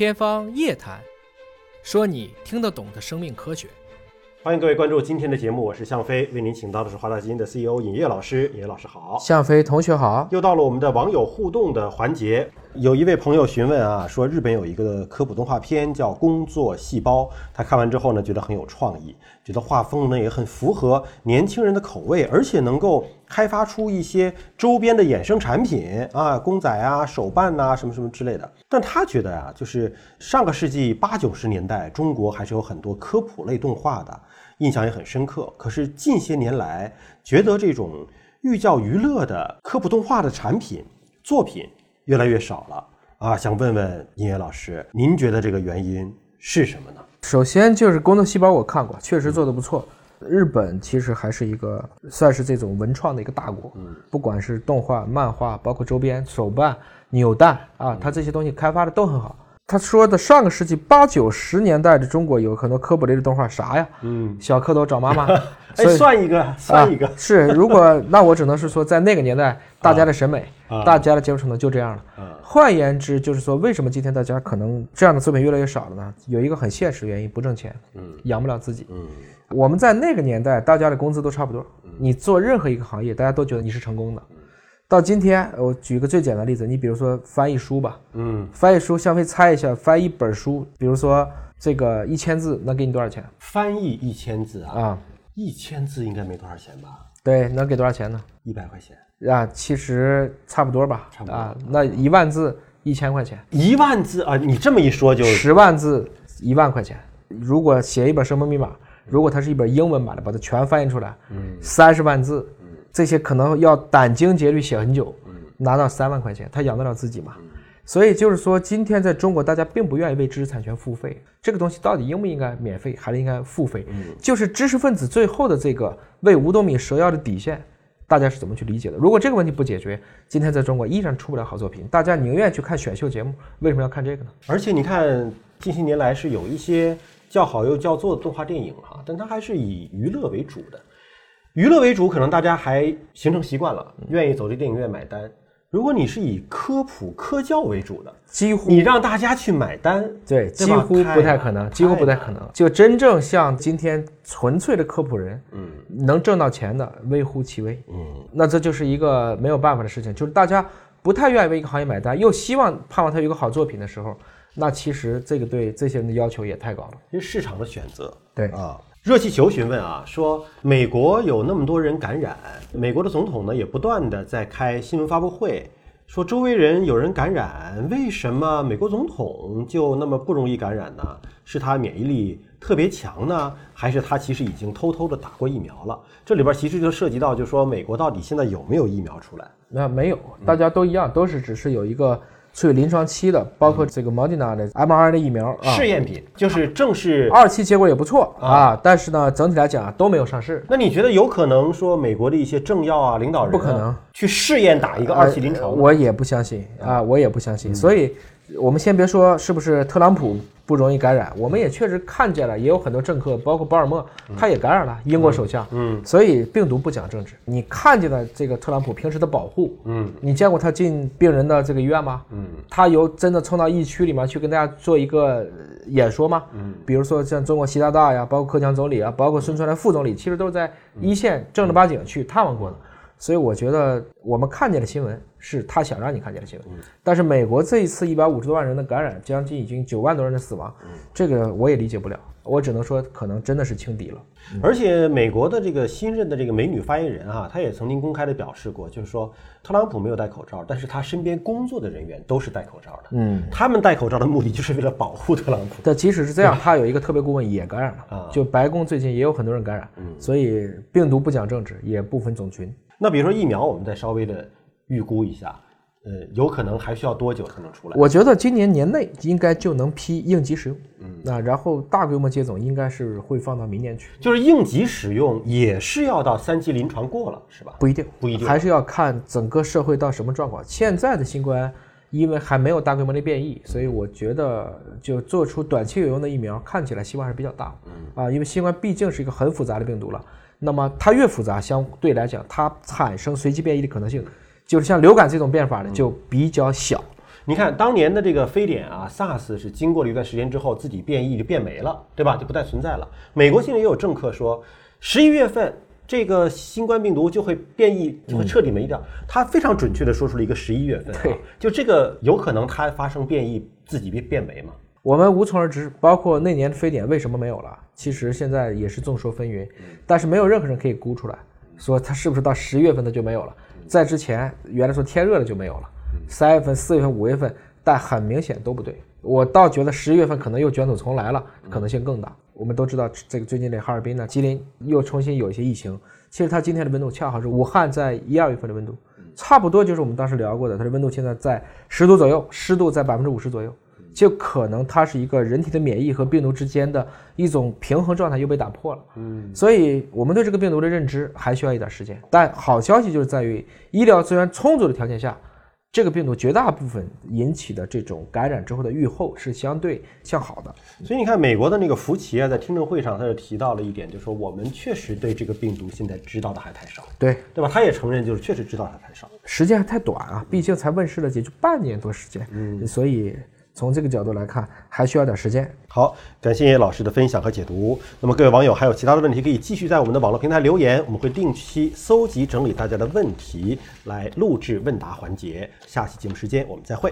天方夜谭，说你听得懂的生命科学。欢迎各位关注今天的节目，我是向飞，为您请到的是华大基因的 CEO 尹烨老师。尹烨老师好，向飞同学好。又到了我们的网友互动的环节。有一位朋友询问啊，说日本有一个科普动画片叫《工作细胞》，他看完之后呢，觉得很有创意，觉得画风呢也很符合年轻人的口味，而且能够开发出一些周边的衍生产品啊，公仔啊、手办呐、什么什么之类的。但他觉得啊，就是上个世纪八九十年代，中国还是有很多科普类动画的。印象也很深刻，可是近些年来，觉得这种寓教于乐的科普动画的产品作品越来越少了啊！想问问音乐老师，您觉得这个原因是什么呢？首先就是《工作细胞》，我看过，确实做得不错。日本其实还是一个算是这种文创的一个大国，嗯，不管是动画、漫画，包括周边手办、扭蛋啊，它这些东西开发的都很好。他说的上个世纪八九十年代的中国有很多科普类的动画，啥呀？嗯，小蝌蚪找妈妈，哎，算一个，算一个。是，如果那我只能是说，在那个年代，大家的审美，大家的接受程度就这样了。换言之，就是说，为什么今天大家可能这样的作品越来越少了呢？有一个很现实的原因，不挣钱，嗯，养不了自己。嗯，我们在那个年代，大家的工资都差不多，你做任何一个行业，大家都觉得你是成功的。到今天，我举个最简单的例子，你比如说翻译书吧，嗯，翻译书，向飞猜一下，翻译一本书，比如说这个一千字，能给你多少钱？翻译一千字啊？啊，一千字应该没多少钱吧？对，能给多少钱呢？一百块钱啊，其实差不多吧？差不多啊。那一万字一千块钱？一万字啊？你这么一说就十万字一万块钱。如果写一本生命密码，如果它是一本英文版的，把它全翻译出来，嗯，三十万字。这些可能要殚精竭虑写很久，拿到三万块钱，他养得了自己吗？所以就是说，今天在中国，大家并不愿意为知识产权付费。这个东西到底应不应该免费，还是应该付费？就是知识分子最后的这个为五斗米折腰的底线，大家是怎么去理解的？如果这个问题不解决，今天在中国依然出不了好作品。大家宁愿去看选秀节目，为什么要看这个呢？而且你看，近些年来是有一些叫好又叫座的动画电影哈，但它还是以娱乐为主的。娱乐为主，可能大家还形成习惯了，愿意走进电影院买单。如果你是以科普科教为主的，几乎你让大家去买单，对，几乎不太可能，几乎不太可能。就真正像今天纯粹的科普人，嗯，能挣到钱的微乎其微，嗯，那这就是一个没有办法的事情。就是大家不太愿意为一个行业买单，又希望盼望他有一个好作品的时候，那其实这个对这些人的要求也太高了。因为市场的选择，对啊。热气球询问啊，说美国有那么多人感染，美国的总统呢也不断的在开新闻发布会，说周围人有人感染，为什么美国总统就那么不容易感染呢？是他免疫力特别强呢，还是他其实已经偷偷的打过疫苗了？这里边其实就涉及到，就是说美国到底现在有没有疫苗出来？那没有，大家都一样，都是只是有一个。处于临床期的，包括这个 Moderna 的 mRNA 疫苗试验品，就是正式二期结果也不错啊。但是呢，整体来讲都没有上市。那你觉得有可能说美国的一些政要啊、领导人不可能去试验打一个二期临床？我也不相信啊，我也不相信。所以，我们先别说是不是特朗普。不容易感染，我们也确实看见了，也有很多政客，包括鲍尔默，他也感染了，英国首相。嗯，所以病毒不讲政治。你看见了这个特朗普平时的保护，嗯，你见过他进病人的这个医院吗？嗯，他有真的冲到疫区里面去跟大家做一个演说吗？嗯，比如说像中国习大大呀，包括克强总理啊，包括孙春兰副总理，其实都是在一线正儿八经去探望过的。所以我觉得我们看见的新闻是他想让你看见的新闻，但是美国这一次一百五十多万人的感染，将近已经九万多人的死亡，这个我也理解不了。我只能说，可能真的是轻敌了。而且美国的这个新任的这个美女发言人啊，她也曾经公开的表示过，就是说特朗普没有戴口罩，但是他身边工作的人员都是戴口罩的。嗯，他们戴口罩的目的就是为了保护特朗普。但即使是这样，他有一个特别顾问也感染了。啊，就白宫最近也有很多人感染。嗯，所以病毒不讲政治，也不分种群。那比如说疫苗，我们再稍微的预估一下，呃，有可能还需要多久才能出来？我觉得今年年内应该就能批应急使用。嗯，那然后大规模接种应该是会放到明年去。就是应急使用也是要到三期临床过了，是吧？不一定，不一定，还是要看整个社会到什么状况。现在的新冠因为还没有大规模的变异，所以我觉得就做出短期有用的疫苗，看起来希望还是比较大。嗯啊，因为新冠毕竟是一个很复杂的病毒了。那么它越复杂，相对来讲，它产生随机变异的可能性，就是像流感这种变法呢就比较小。你看当年的这个非典啊，SARS 是经过了一段时间之后自己变异就变没了，对吧？就不再存在了。美国现在也有政客说，十一月份这个新冠病毒就会变异，就会彻底没掉。他非常准确的说出了一个十一月份、就这个有可能它发生变异，自己变变没吗？我们无从而知，包括那年的非典为什么没有了，其实现在也是众说纷纭，但是没有任何人可以估出来，说它是不是到十月份它就没有了，在之前原来说天热了就没有了，三月份、四月份、五月份，但很明显都不对。我倒觉得十月份可能又卷土重来了，可能性更大。我们都知道这个最近这哈尔滨呢、吉林又重新有一些疫情，其实它今天的温度恰好是武汉在一二月份的温度，差不多就是我们当时聊过的，它的温度现在在十度左右，湿度在百分之五十左右。就可能它是一个人体的免疫和病毒之间的一种平衡状态又被打破了，嗯，所以我们对这个病毒的认知还需要一点时间。但好消息就是在于医疗资源充足的条件下，这个病毒绝大部分引起的这种感染之后的预后是相对向好的。所以你看，美国的那个福奇啊，在听证会上他就提到了一点，就是说我们确实对这个病毒现在知道的还太少，对，对吧？他也承认，就是确实知道的太少。时间还太短啊，毕竟才问世了也就半年多时间，嗯，所以。从这个角度来看，还需要点时间。好，感谢老师的分享和解读。那么各位网友还有其他的问题，可以继续在我们的网络平台留言，我们会定期搜集整理大家的问题，来录制问答环节。下期节目时间我们再会。